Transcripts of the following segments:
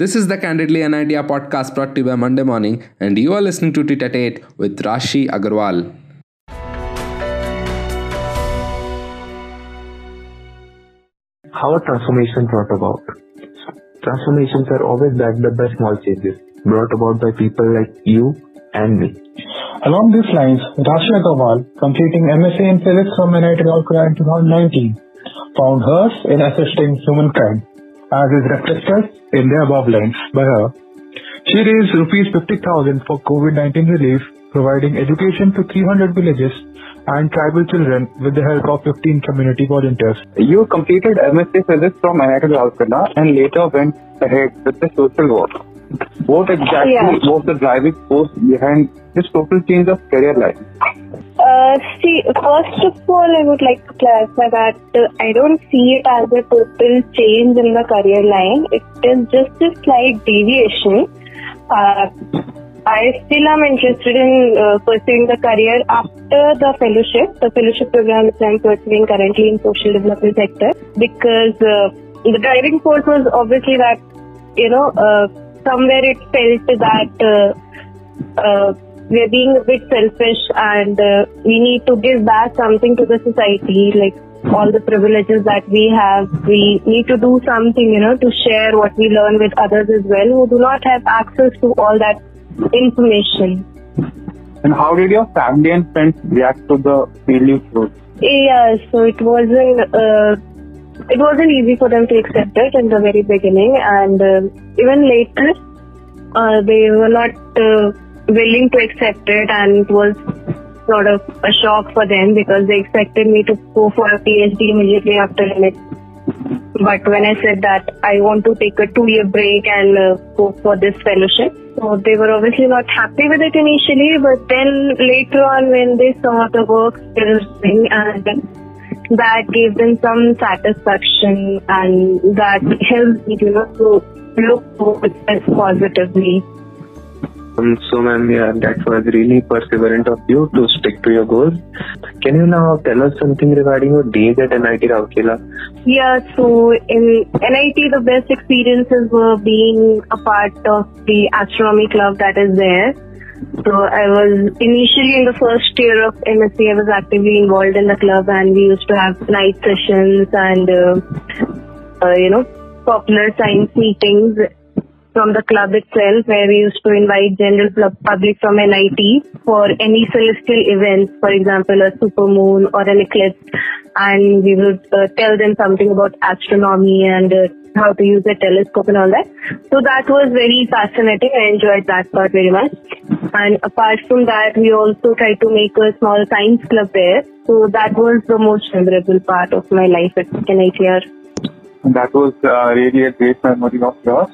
This is the Candidly an Idea podcast brought to you by Monday Morning, and you are listening to Tête-à-tête with Rashi Agarwal. How are transformations brought about? Transformations are always backed up by small changes brought about by people like you and me. Along these lines, Rashi Agarwal, completing MSc in Physics from NIT Rourkela in 2019, found hers in assisting humankind as is reflected in the above lines by her. She raised rupees 50,000 for COVID-19 relief, providing education to 300 villages and tribal children with the help of 15 community volunteers. You completed MSc Physics from NIT Rourkela and later went ahead with the social work. What exactly Yeah. was the driving force behind this total change of career life? Uh, see, first of all, I would like to clarify that uh, I don't see it as a total change in the career line. It is just a slight deviation. Uh, I still am interested in uh, pursuing the career after the fellowship, the fellowship program which I'm pursuing currently in social development sector, because the driving force was obviously that, you know, somewhere it felt that we are being a bit selfish and uh, we need to give back something to the society, like all the privileges that we have. We need to do something, you know, to share what we learn with others as well who do not have access to all that information. And how did your family and friends react to the you chose? Yeah, so it wasn't uh, it wasn't easy for them to accept it in the very beginning, and uh, even later uh, they were not uh, willing to accept it, and it was sort of a shock for them because they expected me to go for a PhD immediately after it. But when I said that I want to take a two-year break and uh, go for this fellowship, so they were obviously not happy with it initially. But then later on, when they saw the work still doing and that gave them some satisfaction and that helped me, you know, to look forward positively. Um, so, ma'am, yeah, that was really perseverant of you to stick to your goals. Can you now tell us something regarding your days at NIT Rourkela? Yeah, so in NIT, the best experiences were being a part of the astronomy club that is there. So I was initially in the first year of MSc, I was actively involved in the club and we used to have night sessions and, uh, uh, you know, popular science meetings from the club itself where we used to invite general public from NIT for any celestial events, for example, a supermoon or an eclipse, and we would uh, tell them something about astronomy and uh, how to use a telescope and all that. So that was very fascinating. I enjoyed that part very much. And apart from that, we also tried to make a small science club there. So that was the most memorable part of my life at NITR. And that was uh, really a great memory of yours.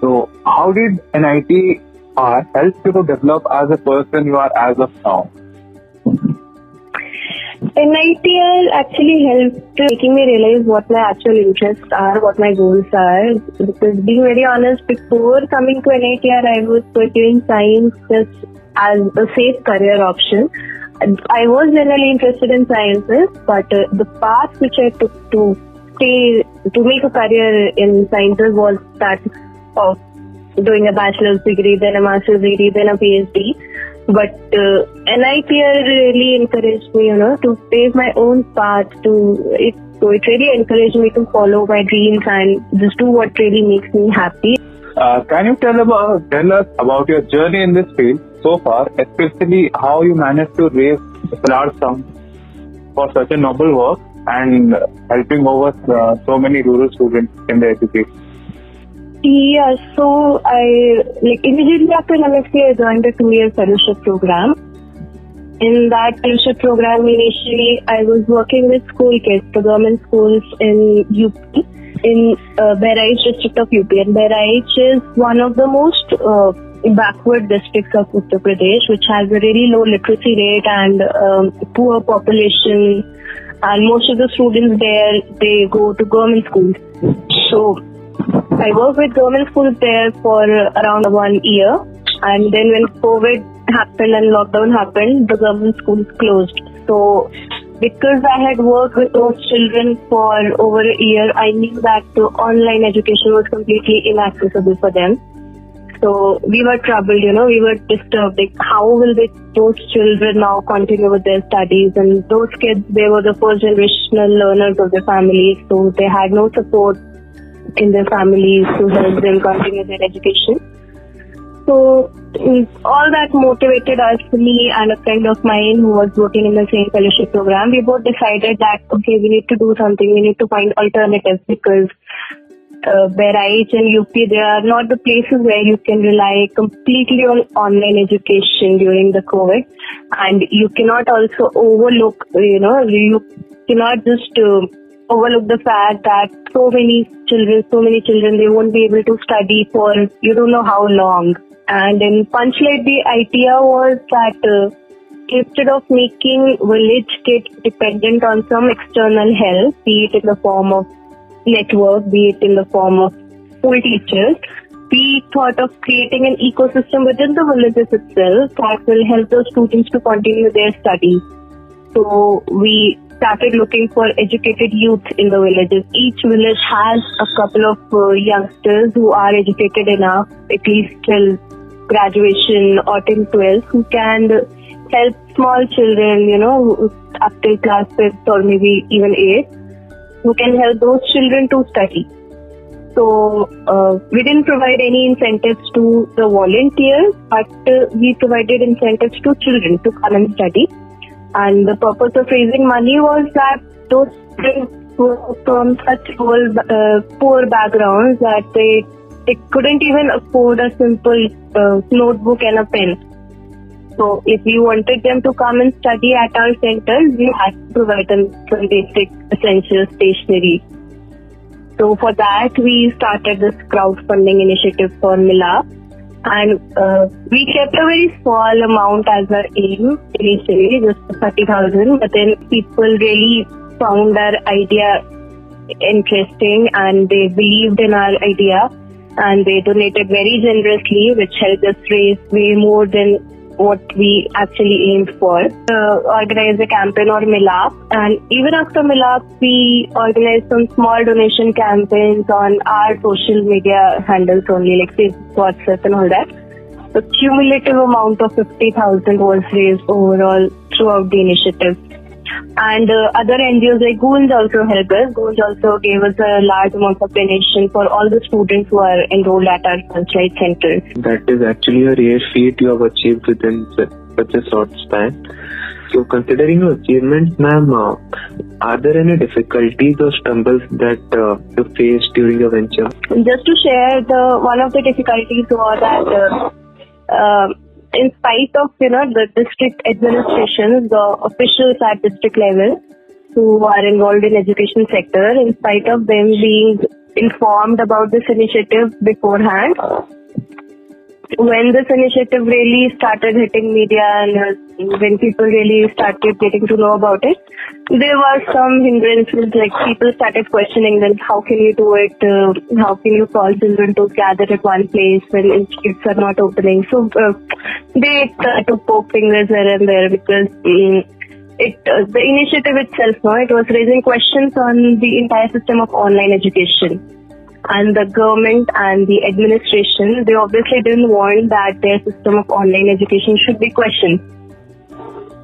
So, how did NIT uh, help you to develop as a person you are as of now? NITR actually helped making me realize what my actual interests are, what my goals are. Because being very honest, before coming to NITR, I was pursuing science just as a safe career option. I was generally interested in sciences, but uh, the path which I took to stay to make a career in sciences was that of doing a bachelor's degree, then a master's degree, then a PhD. But uh, NITR really encouraged me, you know, to pave my own path. To it, so it really encouraged me to follow my dreams and just do what really makes me happy. Uh, can you tell about tell us about your journey in this field so far, especially how you managed to raise large sum for such a noble work and helping over uh, so many rural students in their education? Yeah, so I like immediately after MSc, I joined a two-year fellowship program. In that fellowship program, initially I was working with school kids, the government schools in UP, in uh, Bahraich district of UP. And Bahraich is one of the most uh, backward districts of Uttar Pradesh, which has a really low literacy rate and um, poor population. And most of the students there, they go to government schools. So I worked with government schools there for around one year. And then when COVID happened and lockdown happened, the government schools closed. So because I had worked with those children for over a year, I knew that the online education was completely inaccessible for them. So we were troubled, you know, we were disturbed. Like, how will they, those children now continue with their studies? And those kids, they were the first generational learners of their families, so they had no support in their families to help them continue their education. So mm, all that motivated us, me and a friend of mine who was working in the same fellowship program. We both decided that okay, we need to do something. We need to find alternatives because uh, Bahraich and UP, they are not the places where you can rely completely on online education during the COVID. And you cannot also overlook, you know, you cannot just uh, overlook the fact that so many children, so many children, they won't be able to study for you don't know how long. And in Panchlayt, the idea was that uh, instead of making village kids dependent on some external help, be it in the form of network, be it in the form of school teachers, we thought of creating an ecosystem within the villages itself that will help the students to continue their studies. So we started looking for educated youth in the villages. Each village has a couple of uh, youngsters who are educated enough, at least till graduation or till 12, who can help small children, you know, up till class 5th or maybe even 8th who can help those children to study. So uh, we didn't provide any incentives to the volunteers, but uh, we provided incentives to children to come and study. And the purpose of raising money was that those children were from such poor, uh, poor backgrounds that they they couldn't even afford a simple uh, notebook and a pen. So if we wanted them to come and study at our centers, we had to provide them some basic essential stationery. So for that, we started this crowdfunding initiative for Milap. And uh, we kept a very small amount as our aim initially, just 30,000. But then people really found our idea interesting and they believed in our idea and they donated very generously, which helped us raise way more than what we actually aimed for. Uh, organize a campaign or Milap, and even after Milap, we organized some small donation campaigns on our social media handles only, like Facebook, WhatsApp, and all that. The cumulative amount of 50,000 was raised overall throughout the initiative. And uh, other NGOs like Goonj also helped us. Goonj also gave us a large amount of donation for all the students who are enrolled at our Panchlayt centers. That is actually a rare feat you have achieved within such a short span. So, considering your achievements, ma'am, uh, are there any difficulties or stumbles that uh, you faced during your venture? Just to share, the one of the difficulties was that uh, uh in spite of you know the district administrations, the officials at district level who are involved in education sector, in spite of them being informed about this initiative beforehand, when this initiative really started hitting media and uh, when people really started getting to know about it, there were some hindrances. Like people started questioning, then how can you do it? Uh, how can you call children to gather at one place when institutes are not opening? So uh, they tried to poke fingers here and there because. Um, it uh, the initiative itself, no, it was raising questions on the entire system of online education and the government and the administration, they obviously didn't want that their system of online education should be questioned.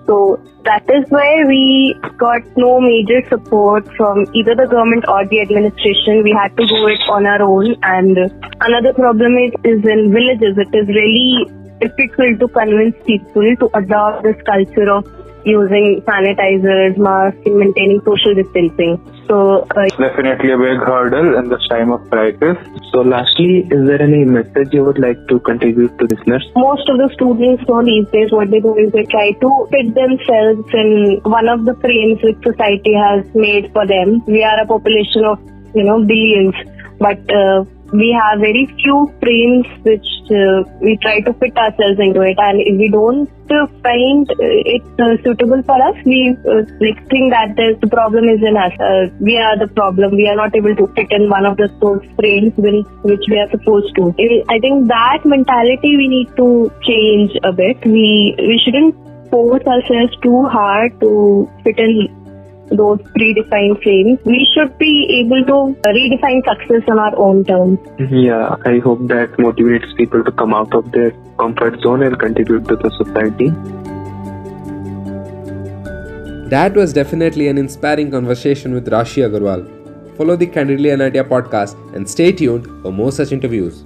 So that is why we got no major support from either the government or the administration. We had to do it on our own. And another problem is, is in villages. It is really difficult to convince people to adopt this culture of using sanitizers, masks, and maintaining social distancing. So uh, definitely a big hurdle in this time of crisis. So lastly, is there any message you would like to contribute to listeners? Most of the students know these days what they do is they try to fit themselves in one of the frames which society has made for them. We are a population of you know billions, but uh, we have very few frames which uh, we try to fit ourselves into it. And if we don't uh, find it uh, suitable for us we uh, like think that the problem is in us. Uh, we are the problem. We are not able to fit in one of the those frames which we are supposed to. I think that mentality we need to change a bit. We we shouldn't force ourselves too hard to fit in those predefined frames. We should be able to uh, redefine success on our own terms. Yeah, I hope that motivates people to come out of their comfort zone and contribute to the society. That was definitely an inspiring conversation with Rashi Agarwal. Follow the Candidly an Idea podcast and stay tuned for more such interviews.